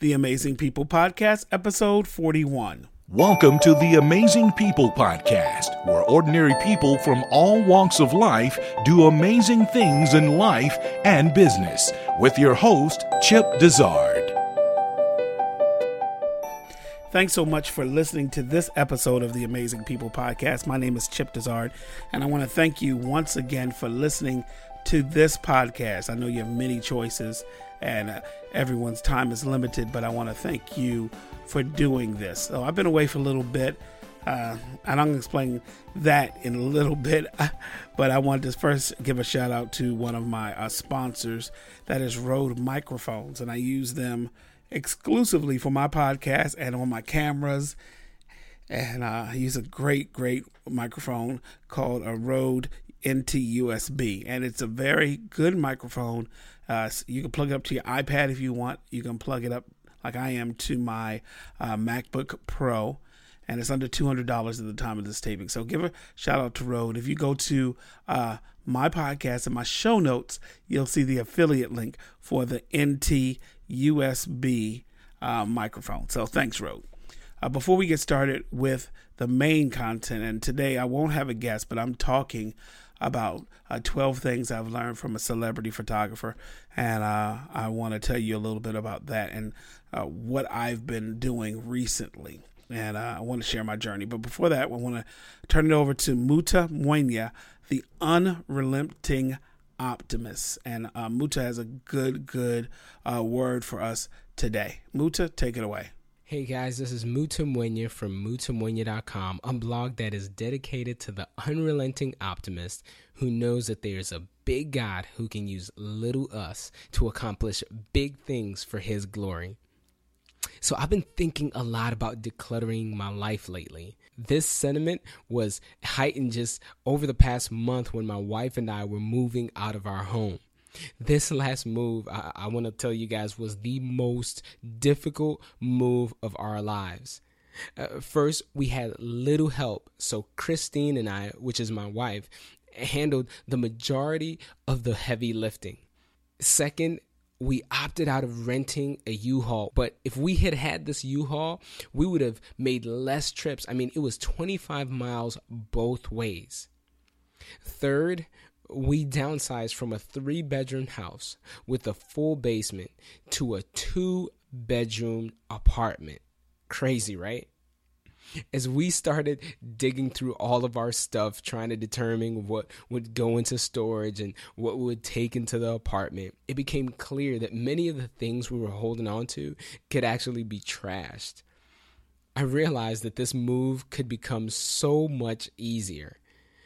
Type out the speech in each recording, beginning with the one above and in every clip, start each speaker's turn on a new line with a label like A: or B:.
A: the Amazing People Podcast, episode 41.
B: Welcome to the Amazing People Podcast, where ordinary people from all walks of life do amazing things in life and business, with your host, Chip Dizard.
A: Thanks so much for listening to this episode of the Amazing People Podcast. My name is Chip Dizard, and I want to thank you once again for listening to this podcast. I know you have many choices and uh, everyone's time is limited, but I want to thank you for doing this. So I've been away for a little bit. Uh, and I'm going to explain that in a little bit. But I want to first give a shout out to one of my uh, sponsors, that is Rode Microphones. And I use them exclusively for my podcast and on my cameras. And uh, I use a great, great microphone called a Rode NT USB. And it's a very good microphone uh, you can plug it up to your iPad if you want. You can plug it up like I am to my uh, MacBook Pro, and it's under two hundred dollars at the time of this taping. So give a shout out to Rode. If you go to uh, my podcast and my show notes, you'll see the affiliate link for the NT USB uh, microphone. So thanks, Rode. Uh, before we get started with the main content, and today I won't have a guest, but I'm talking about uh, 12 things I've learned from a celebrity photographer. And uh, I want to tell you a little bit about that and uh, what I've been doing recently. And uh, I want to share my journey. But before that, I want to turn it over to Muta Mwenya, the unrelenting optimist. And uh, Muta has a good, good uh, word for us today. Muta, take it away.
C: Hey guys, this is Mutamwenya from mutamwenya.com, a blog that is dedicated to the unrelenting optimist who knows that there is a big God who can use little us to accomplish big things for his glory. So I've been thinking a lot about decluttering my life lately. This sentiment was heightened just over the past month when my wife and I were moving out of our home. This last move, I, I want to tell you guys, was the most difficult move of our lives. Uh, first, we had little help. So, Christine and I, which is my wife, handled the majority of the heavy lifting. Second, we opted out of renting a U-Haul. But if we had had this U-Haul, we would have made less trips. I mean, it was 25 miles both ways. Third, we downsized from a three bedroom house with a full basement to a two bedroom apartment. Crazy, right? As we started digging through all of our stuff, trying to determine what would go into storage and what would take into the apartment, it became clear that many of the things we were holding on to could actually be trashed. I realized that this move could become so much easier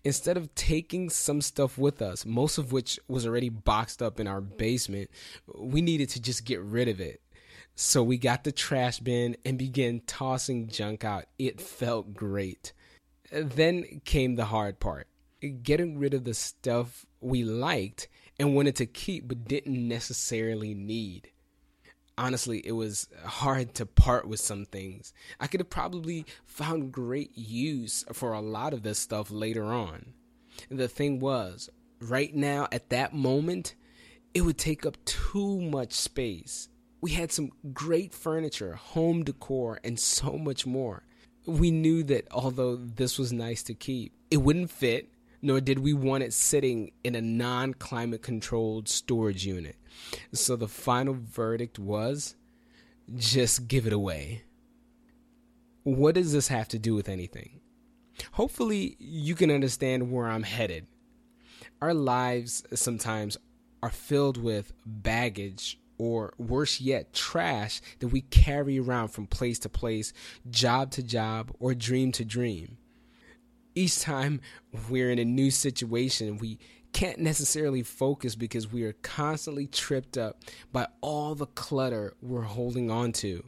C: instead of taking some stuff with us, most of which was already boxed up in our basement, we needed to just get rid of it. So we got the trash bin and began tossing junk out. It felt great. Then came the hard part getting rid of the stuff we liked and wanted to keep but didn't necessarily need honestly, it was hard to part with some things. I could have probably found great use for a lot of this stuff later on. The thing was, right now, at that moment, it would take up too much space. We had some great furniture, home decor, and so much more. We knew that although this was nice to keep, it wouldn't fit, nor did we want it sitting in a non climate controlled storage unit. So the final verdict was just give it away. What does this have to do with anything? Hopefully, you can understand where I'm headed. Our lives sometimes are filled with baggage or worse yet, trash that we carry around from place to place, job to job, or dream to dream. Each time we're in a new situation, we can't necessarily focus because we are constantly tripped up by all the clutter we're holding on to.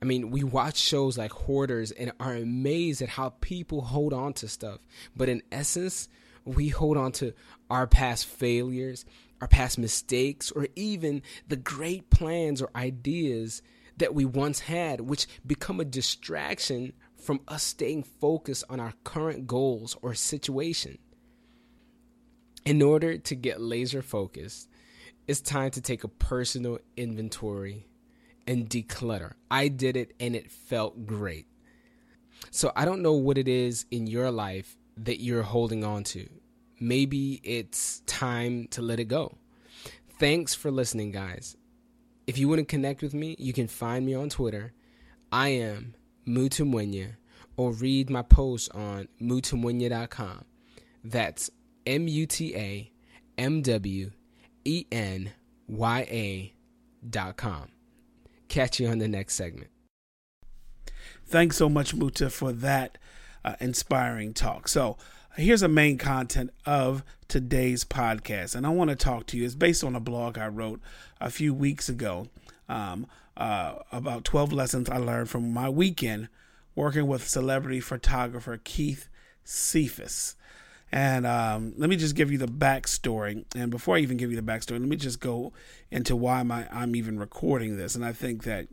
C: I mean, we watch shows like Hoarders and are amazed at how people hold on to stuff. But in essence, we hold on to our past failures, our past mistakes, or even the great plans or ideas that we once had, which become a distraction from us staying focused on our current goals or situation. In order to get laser focused, it's time to take a personal inventory and declutter. I did it and it felt great. So I don't know what it is in your life that you're holding on to. Maybe it's time to let it go. Thanks for listening, guys. If you want to connect with me, you can find me on Twitter. I am Mutamwenya or read my post on mutamwenya.com. That's M U T A M W E N Y A dot com. Catch you on the next segment.
A: Thanks so much, Muta, for that uh, inspiring talk. So, here's the main content of today's podcast, and I want to talk to you. It's based on a blog I wrote a few weeks ago um, uh, about 12 lessons I learned from my weekend working with celebrity photographer Keith Cephas. And um, let me just give you the backstory. And before I even give you the backstory, let me just go into why my, I'm even recording this. And I think that,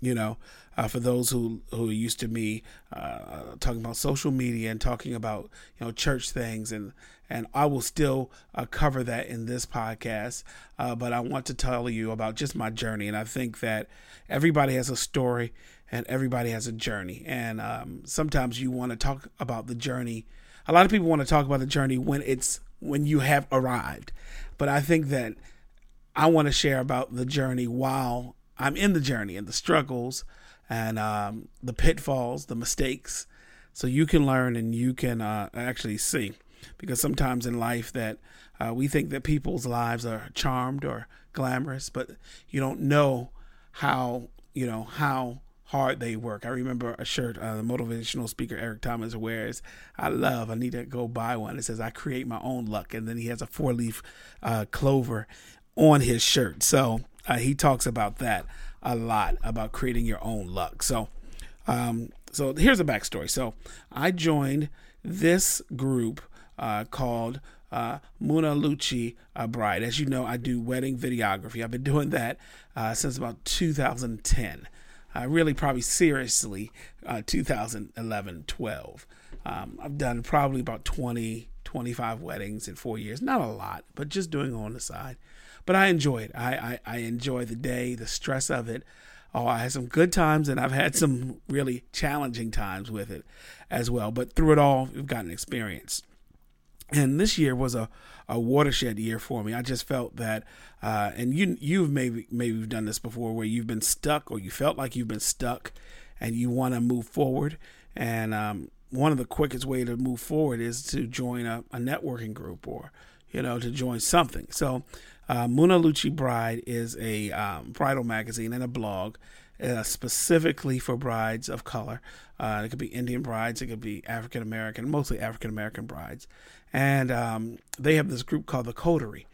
A: you know, uh, for those who who are used to me uh, talking about social media and talking about you know church things. And and I will still uh, cover that in this podcast. Uh, but I want to tell you about just my journey, and I think that everybody has a story and everybody has a journey, and um, sometimes you want to talk about the journey. A lot of people want to talk about the journey when it's when you have arrived, but I think that I want to share about the journey while I'm in the journey and the struggles and um, the pitfalls, the mistakes, so you can learn and you can uh, actually see. Because sometimes in life that uh, we think that people's lives are charmed or glamorous, but you don't know how you know how hard they work. I remember a shirt uh, the motivational speaker Eric Thomas wears. I love. I need to go buy one. It says "I create my own luck," and then he has a four leaf uh, clover on his shirt. So uh, he talks about that a lot about creating your own luck. So, um, so here's a backstory. So I joined this group uh, called uh, MunaLuchi uh, Bride. As you know, I do wedding videography. I've been doing that uh, since about 2010 uh, really probably seriously uh, 2011 12 um, i've done probably about 20 25 weddings in four years not a lot but just doing on the side but i enjoy it i, I, I enjoy the day the stress of it oh i had some good times and i've had some really challenging times with it as well but through it all we've gotten experience and this year was a, a watershed year for me. I just felt that, uh, and you you've maybe maybe you've done this before, where you've been stuck or you felt like you've been stuck, and you want to move forward. And um, one of the quickest way to move forward is to join a, a networking group or you know to join something. So, uh, MunaLuchi Bride is a um, bridal magazine and a blog. Uh, specifically for brides of color. Uh, it could be Indian brides, it could be African American, mostly African American brides and um, they have this group called the Coterie,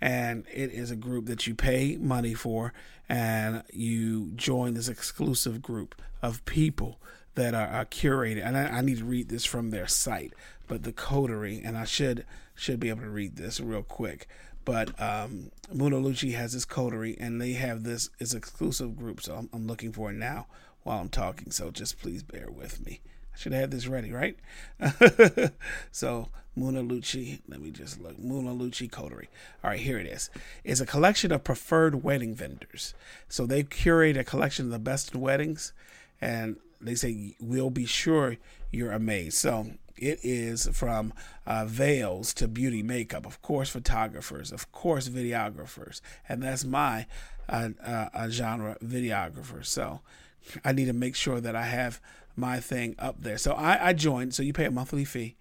A: and it is a group that you pay money for, and you join this exclusive group of people that are, are curated. And I, I, need to read this from their site, but the Coterie, and I should should be able to read this real quick. But um, MunaLuchi has this coterie, and they have this is exclusive group. So I'm, I'm looking for it now while I'm talking. So just please bear with me. I should have had this ready, right? so MunaLuchi, let me just look. MunaLuchi Coterie. All right, here it is. It's a collection of preferred wedding vendors. So they curate a collection of the best weddings, and they say we'll be sure you're amazed. So it is from uh, veils to beauty makeup, of course, photographers, of course, videographers, and that's my uh, uh, genre videographer. So I need to make sure that I have my thing up there. So I, I joined. So you pay a monthly fee,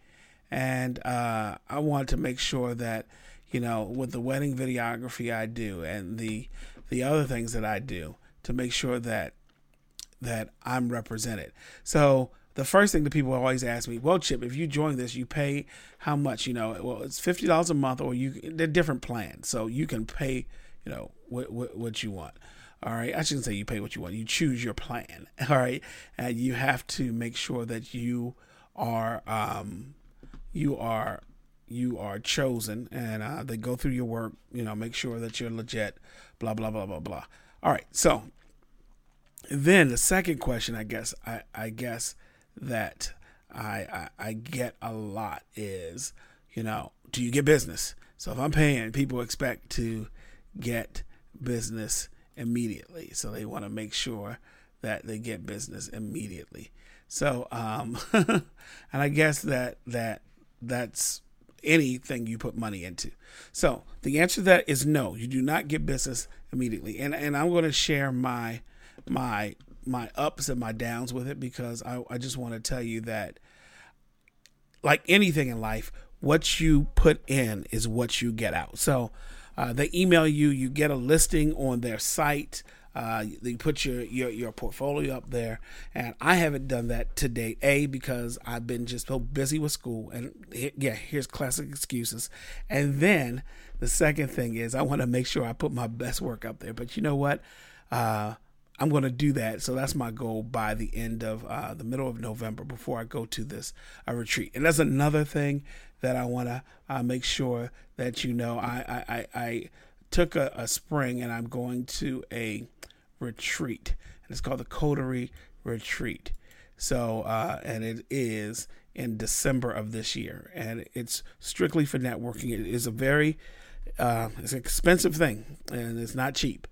A: and uh, I wanted to make sure that you know with the wedding videography I do and the the other things that I do to make sure that that I'm represented. So the first thing that people always ask me, well, Chip, if you join this, you pay how much? You know, well, it's fifty dollars a month, or you they're different plans, so you can pay, you know, what what, what you want. All right. I shouldn't say you pay what you want. You choose your plan. All right. And you have to make sure that you are, um, you are, you are chosen and uh, they go through your work, you know, make sure that you're legit, blah, blah, blah, blah, blah. All right. So then the second question, I guess, I, I guess that I, I, I get a lot is, you know, do you get business? So if I'm paying, people expect to get business immediately. So they want to make sure that they get business immediately. So, um, and I guess that that that's anything you put money into. So the answer to that is no. You do not get business immediately. And and I'm going to share my my my ups and my downs with it because I, I just want to tell you that like anything in life, what you put in is what you get out. So uh, they email you, you get a listing on their site. Uh, you put your, your your portfolio up there, and I haven't done that to date. A because I've been just so busy with school, and yeah, here's classic excuses. And then the second thing is I want to make sure I put my best work up there. But you know what? Uh, I'm going to do that. So that's my goal by the end of uh, the middle of November before I go to this uh, retreat. And that's another thing that I want to uh, make sure that you know. I I, I took a, a, spring and I'm going to a retreat, and it's called the Coterie Retreat. So uh, and it is in December of this year, and it's strictly for networking. It is a very uh, it's an expensive thing, and it's not cheap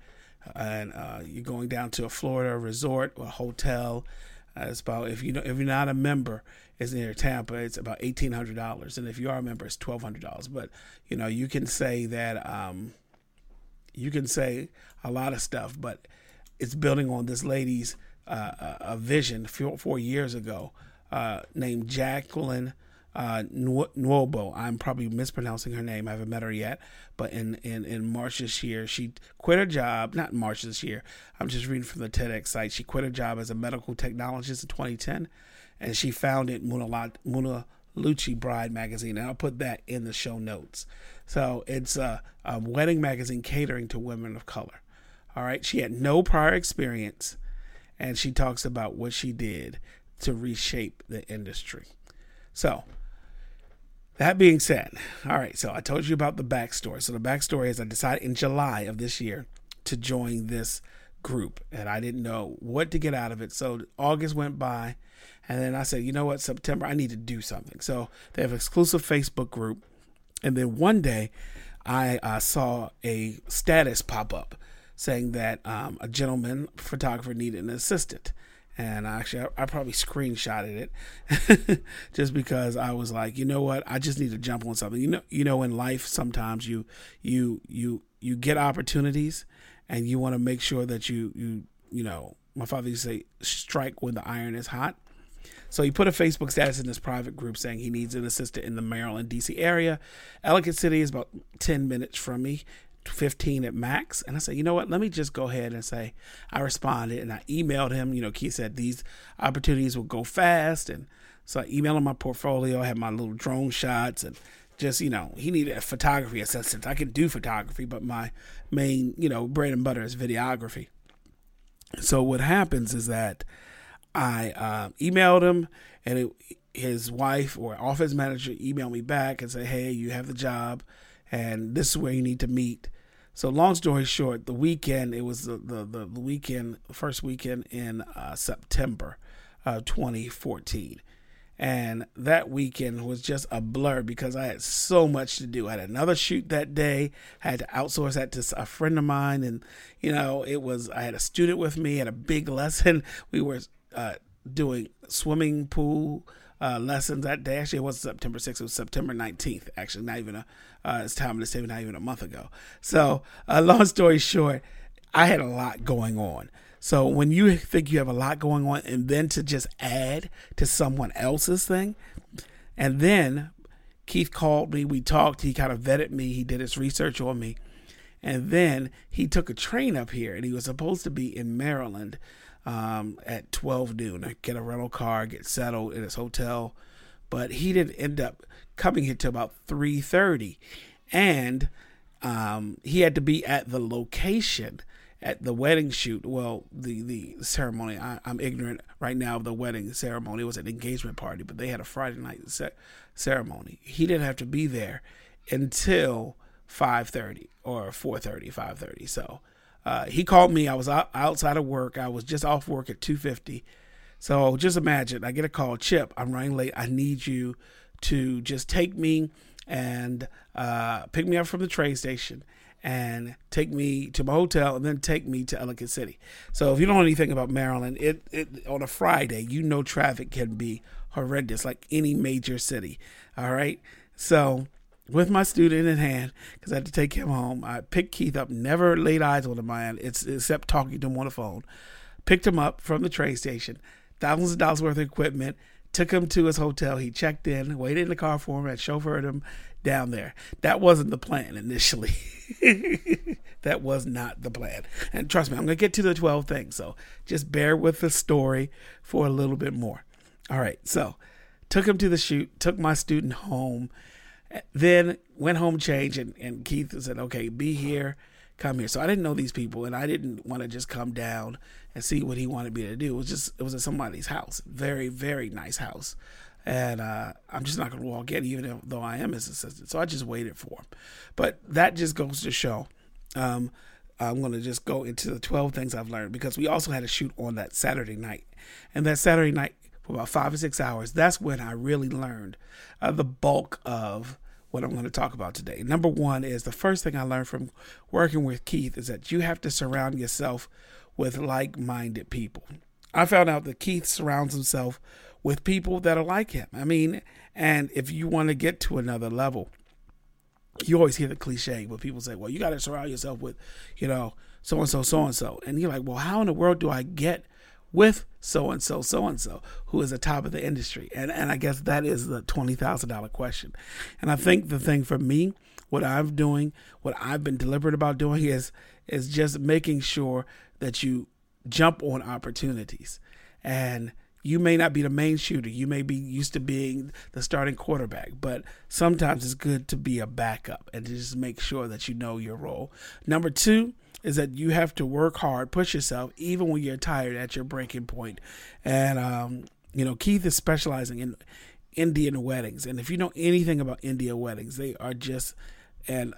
A: and uh, you're going down to a Florida resort or hotel. Uh, it's about if you know if you're not a member, it's near Tampa. It's about eighteen hundred dollars, and if you are a member, it's twelve hundred dollars. But you know you can say that um, you can say a lot of stuff, but it's building on this lady's uh, a vision four, four years ago, uh, named Jacqueline uh, Nwobu. I'm probably mispronouncing her name. I haven't met her yet. But in, in, in March this year, she quit her job. Not March this year. I'm just reading from the TEDx site. She quit her job as a medical technologist in 2010, and she founded Muna, Muna Bride magazine. And I'll put that in the show notes. So it's a, a wedding magazine catering to women of color. All right. She had no prior experience, and she talks about what she did to reshape the industry. So that being said, all right, so I told you about the backstory. So the backstory is I decided in July of this year to join this group, and I didn't know what to get out of it. So August went by, and then I said, you know what, September, I need to do something. So they have exclusive Facebook group, and then one day I uh, saw a status pop up saying that um, a gentleman photographer needed an assistant and actually I, I, probably screenshotted it just because I was like, you know what, I just need to jump on something. You know, you know, in life sometimes you you you you get opportunities, and you want to make sure that you you you know. My father used to say, "Strike when the iron is hot." So he put a Facebook status in his private group saying he needs an assistant in the Maryland, D.C. area. Ellicott City is about 10 minutes from me. 15 at max. And I said, you know what? Let me just go ahead and say I responded and I emailed him. You know, Keith said these opportunities will go fast. And so I emailed him my portfolio. I had my little drone shots and just, you know, he needed a photography assistant. I can do photography, but my main, you know, bread and butter is videography. So what happens is that I uh, emailed him and it, his wife or office manager emailed me back and said, hey, you have the job and this is where you need to meet. So long story short, the weekend it was the the, the weekend first weekend in uh, September of 2014. And that weekend was just a blur because I had so much to do. I had another shoot that day. I had to outsource that to a friend of mine, and you know it was. I had a student with me. Had a big lesson. We were uh, doing swimming pool uh, lessons that day. Actually, it wasn't September 6th. It was September 19th. Actually, not even a uh, it's time to say not even a month ago. So, uh, long story short, I had a lot going on. So when you think you have a lot going on, and then to just add to someone else's thing, and then Keith called me. We talked. He kind of vetted me. He did his research on me. And then he took a train up here, and he was supposed to be in Maryland um, at 12 noon. Get a rental car, get settled in his hotel, but he didn't end up coming here till about 3:30, and um, he had to be at the location at the wedding shoot. Well, the the ceremony. I, am ignorant right now of the wedding ceremony. It was an engagement party, but they had a Friday night ce- ceremony. He didn't have to be there until 5:30 or 4:30, 5:30. So uh, he called me. I was out, outside of work. I was just off work at 2:50. So just imagine, I get a call, Chip. I'm running late. I need you to just take me and uh, pick me up from the train station and take me to my hotel and then take me to Ellicott City. So if you don't know anything about Maryland, it, it on a Friday, you know traffic can be horrendous like any major city. All right. So with my student in hand, because I had to take him home, I picked Keith up, never laid eyes on him, man, it's, except talking to him on the phone. Picked him up from the train station, thousands of dollars worth of equipment, took him to his hotel. He checked in, waited in the car for him, and chauffeured him down there. That wasn't the plan initially. that was not the plan. And trust me, I'm going to get to the 12 things. So just bear with the story for a little bit more. All right. So took him to the shoot, took my student home, then went home, changed, and, and Keith said, okay, be here, come here. So I didn't know these people, and I didn't want to just come down and see what he wanted me to do. It was just, it was at somebody's house. Very, very nice house and uh, I'm just not going to walk in, even though I am his assistant. So I just waited for him. But that just goes to show. Um, I'm going to just go into the 12 things I've learned because we also had a shoot on that Saturday night. And that Saturday night, for about five or six hours, that's when I really learned uh, the bulk of what I'm going to talk about today. Number one is the first thing I learned from working with Keith is that you have to surround yourself with like minded people. I found out that Keith surrounds himself with people that are like him. I mean, and if you want to get to another level, you always hear the cliche where people say, well, you got to surround yourself with, you know, so and so, so and so. And you're like, well, how in the world do I get with so and so, so and so, who is the top of the industry? And and I guess that is the twenty thousand dollar question. And I think the thing for me, what I'm doing, what I've been deliberate about doing is is just making sure that you jump on opportunities. And you may not be the main shooter. You may be used to being the starting quarterback, but sometimes it's good to be a backup and to just make sure that you know your role. Number two is that you have to work hard, push yourself, even when you're tired at your breaking point. And, um, you know, Keith is specializing in Indian weddings. And if you know anything about Indian weddings, they are just an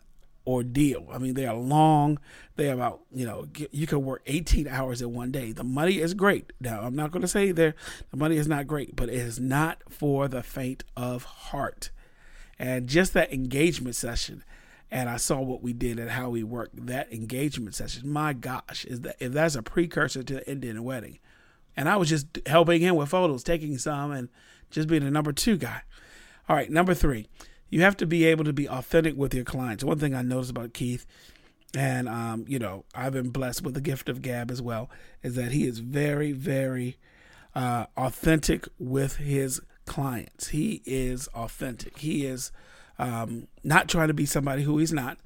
A: ordeal. I mean, they are long. They are about, you know, you can work 18 hours in one day. The money is great. Now, I'm not going to say there the money is not great, but it is not for the faint of heart. And just that engagement session, and I saw what we did and how we worked that engagement session. My gosh, is that if that's a precursor to the Indian wedding, and I was just helping him with photos, taking some, and just being a number two guy. All right, number three you have to be able to be authentic with your clients. One thing I noticed about Keith, and um, you know, I've been blessed with the gift of gab as well, is that he is very, very uh, authentic with his clients. He is authentic. He is um, not trying to be somebody who he's not,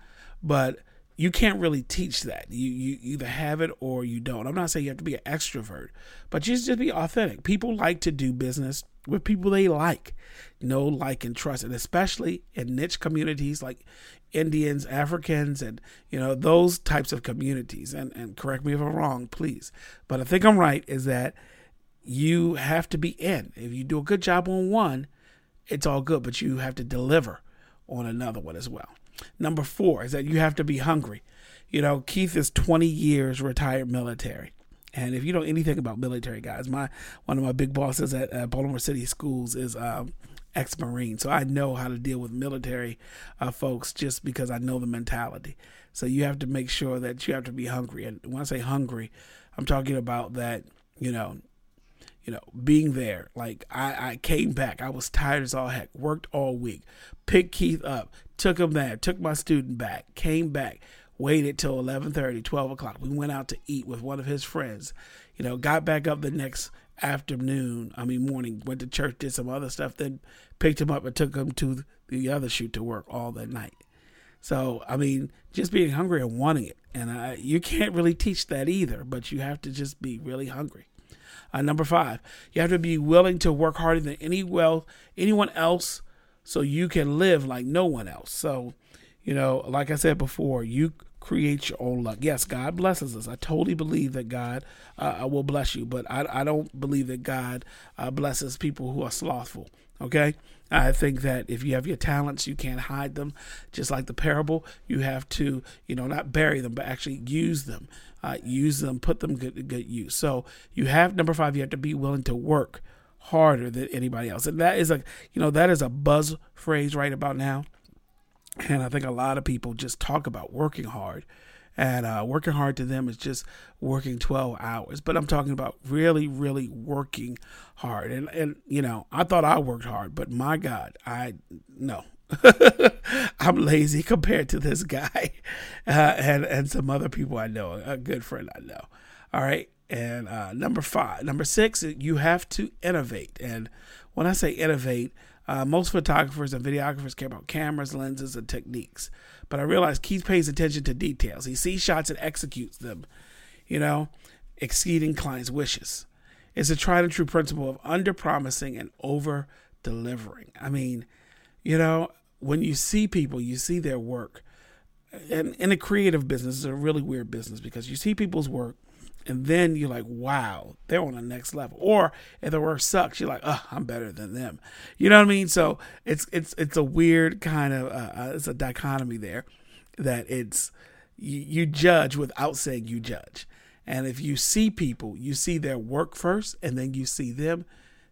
A: but you can't really teach that. You you either have it or you don't. I'm not saying you have to be an extrovert, but just just be authentic. People like to do business with people they like, know, like, and trust, and especially in niche communities like Indians, Africans, and you know those types of communities. And and correct me if I'm wrong, please, but I think I'm right. Is that you have to be in. If you do a good job on one, it's all good, but you have to deliver on another one as well. Number four is that you have to be hungry. You know, Keith is 20 years retired military. And if you know anything about military guys, my one of my big bosses at uh, Baltimore City Schools is um, ex-marine, so I know how to deal with military uh, folks just because I know the mentality. So you have to make sure that you have to be hungry, and when I say hungry, I'm talking about that you know, you know, being there. Like I, I came back, I was tired as all heck, worked all week, picked Keith up, took him there, took my student back, came back waited till 11:30, 12 o'clock. We went out to eat with one of his friends. You know, got back up the next afternoon. I mean, morning. Went to church, did some other stuff. Then picked him up and took him to the other shoot to work all that night. So, I mean, just being hungry and wanting it, and uh, you can't really teach that either. But you have to just be really hungry. Uh, number five, you have to be willing to work harder than any well anyone else, so you can live like no one else. So, you know, like I said before, you create your own luck. Yes, God blesses us. I totally believe that God uh, will bless you, but I, I don't believe that God uh, blesses people who are slothful. Okay? I think that if you have your talents, you can't hide them. Just like the parable, you have to, you know, not bury them, but actually use them. Uh, use them, put them good, good use. So you have number five. You have to be willing to work harder than anybody else, and that is a, you know, that is a buzz phrase right about now And I think a lot of people just talk about working hard. And uh, working hard to them is just working 12 hours. But I'm talking about really, really working hard. And, and you know, I thought I worked hard, but my God, I, no, I'm lazy compared to this guy uh, and and some other people I know, a good friend I know. All right, and uh, number five, number six, you have to innovate. And when I say innovate, uh, most photographers and videographers care about cameras, lenses, and techniques. But I realize Keith pays attention to details. He sees shots and executes them. You know, exceeding clients' wishes. It's a tried and true principle of under promising and over delivering. I mean, you know, when you see people, you see their work. And in a creative business, it's a really weird business because you see people's work and then you're like, wow, they're on the next level. Or if the work sucks, you're like, oh, I'm better than them. You know what I mean? So it's it's it's a weird kind of uh, uh, it's a dichotomy there that it's you, you judge without saying you judge. And if you see people, you see their work first, and then you see them,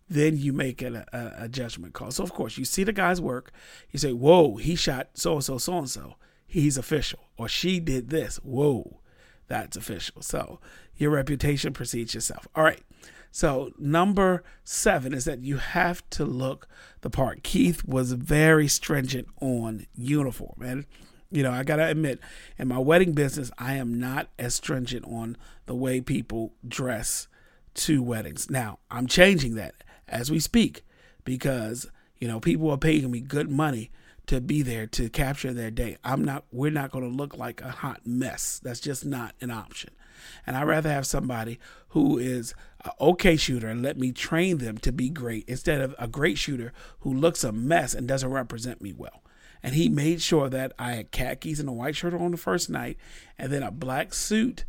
A: then you make a, a, a, judgment call. So, of course, you see the guy's work. You say, whoa, he shot so and so, so and so. He's official. Or she did this. Whoa, that's official. So, your reputation precedes yourself. All right. So, number seven is that you have to look the part. Keith was very stringent on uniform. And, you know, I got to admit, in my wedding business, I am not as stringent on the way people dress to weddings. Now, I'm changing that as we speak because you know people are paying me good money to be there to capture their day. I'm not we're not going to look like a hot mess. That's just not an option. And I'd rather have somebody who is an okay shooter and let me train them to be great instead of a great shooter who looks a mess and doesn't represent me well. And he made sure that I had khakis and a white shirt on the first night and then a black suit,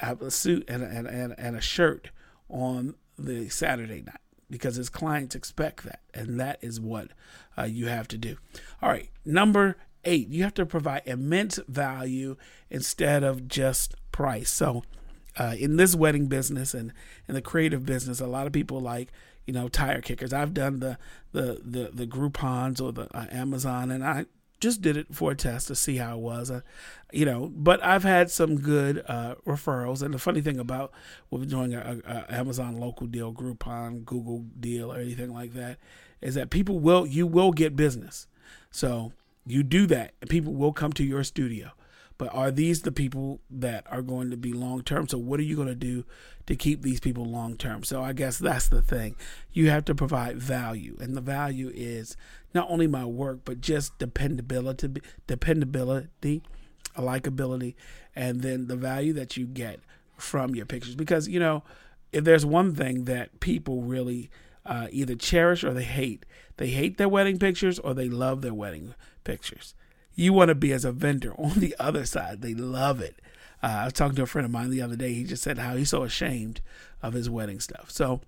A: a suit and, and, and, and a shirt on the Saturday night because his clients expect that. And that is what uh, you have to do. All right. Number eight, you have to provide immense value instead of just price. So, uh, in this wedding business and in the creative business, a lot of people like you know tire kickers. I've done the the the, the Groupons or the uh, Amazon, and I just did it for a test to see how it was. Uh, you know, but I've had some good uh, referrals. And the funny thing about doing a, a, Amazon local deal, Groupon, Google deal, or anything like that, is that people will you will get business. So you do that, and people will come to your studio. But are these the people that are going to be long term? So what are you going to do to keep these people long term? So I guess that's the thing. You have to provide value, and the value is not only my work, but just dependability, dependability, likability, and then the value that you get from your pictures. Because you know, if there's one thing that people really uh, either cherish or they hate, they hate their wedding pictures or they love their wedding pictures. You want to be as a vendor on the other side. They love it. Uh, I was talking to a friend of mine the other day. He just said how he's so ashamed of his wedding stuff. So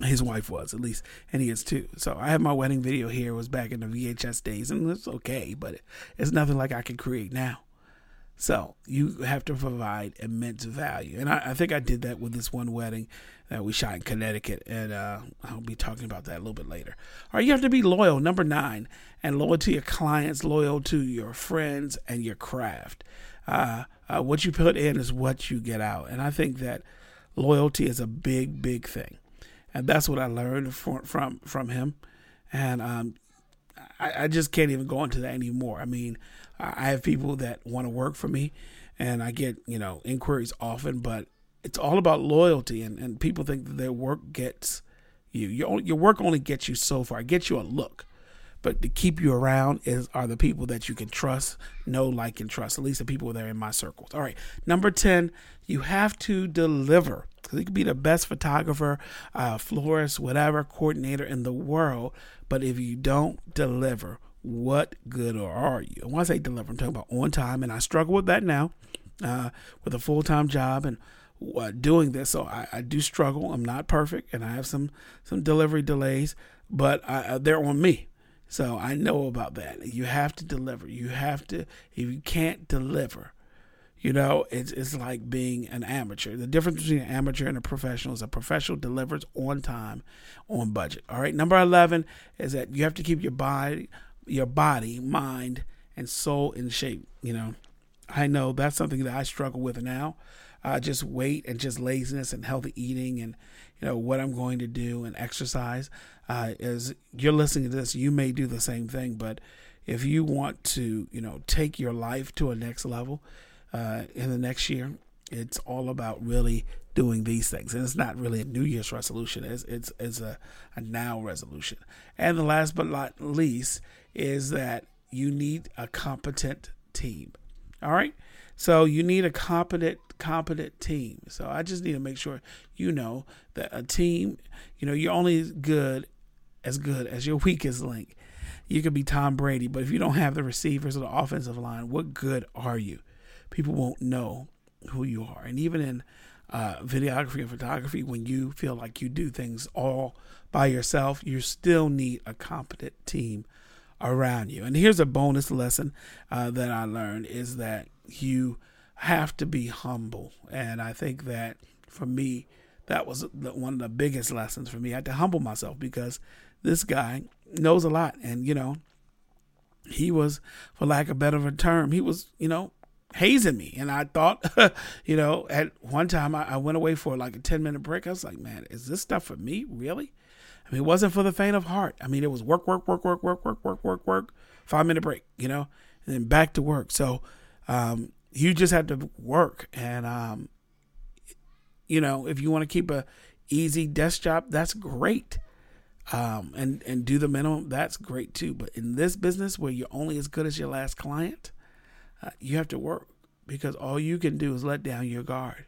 A: his wife was at least, and he is too. So I have my wedding video here. It was back in the VHS days, and it's okay, but it's nothing like I can create now. So you have to provide immense value, and I, I think I did that with this one wedding that we shot in Connecticut, and uh, I'll be talking about that a little bit later. All right, you have to be loyal. Number nine, and loyal to your clients, loyal to your friends and your craft. Uh, uh, what you put in is what you get out, and I think that loyalty is a big, big thing and that's what I learned from from from him. And um, I, I just can't even go into that anymore. I mean, I have people that want to work for me, and I get you know inquiries often, but it's all about loyalty, and, and people think that their work gets you. Your your work only gets you so far. It gets you a look, but to keep you around is are the people that you can trust, know, like, and trust. At least the people that are in my circles. All right, number ten, you have to deliver. You could be the best photographer, uh, florist, whatever coordinator in the world, but if you don't deliver, what good are you? And when I say deliver, I'm talking about on time, and I struggle with that now, uh, with a full time job and uh, doing this. So I, I, do struggle. I'm not perfect, and I have some some delivery delays, but I, uh, they're on me. So I know about that. You have to deliver. You have to. If you can't deliver, you know, it's it's like being an amateur. The difference between an amateur and a professional is a professional delivers on time, on budget. All right. Number eleven is that you have to keep your body, your body, mind, and soul in shape. You know, I know that's something that I struggle with now. Uh, just weight and just laziness and healthy eating and you know what I'm going to do and exercise. Uh, as you're listening to this, you may do the same thing, but if you want to, you know, take your life to a next level uh, in the next year, it's all about really doing these things. And it's not really a New Year's resolution. It's it's, it's a, a now resolution. And the last but not least is that you need a competent team. All right. So you need a competent competent team. So I just need to make sure you know that a team, you know, you're only as good as good as your weakest link. You could be Tom Brady, but if you don't have the receivers or the offensive line, what good are you? People won't know who you are. And even in uh, videography and photography, when you feel like you do things all by yourself, you still need a competent team around you. And here's a bonus lesson uh, that I learned is that you have to be humble. And I think that for me, that was one of the biggest lessons for me. I had to humble myself because this guy knows a lot. And, you know, he was, for lack of a better term, he was, you know, hazing me. And I thought, you know, at one time I, I, went away for like a 10 minute break. I was like, man, is this stuff for me? Really? I mean, it wasn't for the faint of heart. I mean, it was work, work, work, work, work, work, work, work, work, five minute break, you know, and then back to work. So, um, you just have to work. And, um, you know, if you want to keep a easy desk job, that's great. Um, and, and do the minimum, that's great too. But in this business where you're only as good as your last client, uh, you have to work because all you can do is let down your guard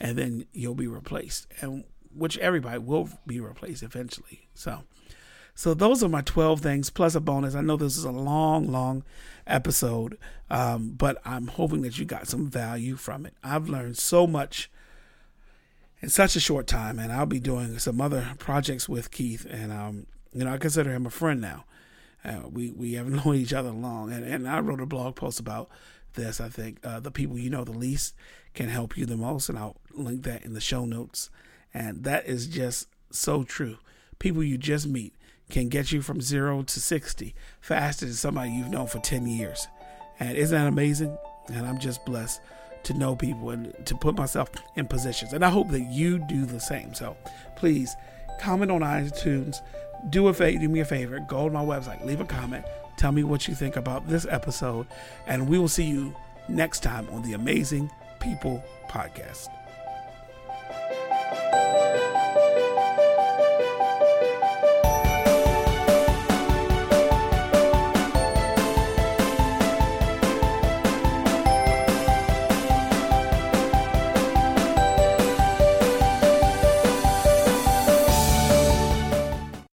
A: and then you'll be replaced and which everybody will be replaced eventually so so those are my 12 things plus a bonus i know this is a long long episode um, but i'm hoping that you got some value from it i've learned so much in such a short time and i'll be doing some other projects with keith and um, you know i consider him a friend now uh, we we haven't known each other long, and and I wrote a blog post about this. I think uh, the people you know the least can help you the most, and I'll link that in the show notes. And that is just so true. People you just meet can get you from zero to sixty faster than somebody you've known for ten years. And isn't that amazing? And I'm just blessed to know people and to put myself in positions. And I hope that you do the same. So please comment on iTunes do a do me a favor, go to my website, leave a comment, tell me what you think about this episode, and we will see you next time on the Amazing People Podcast.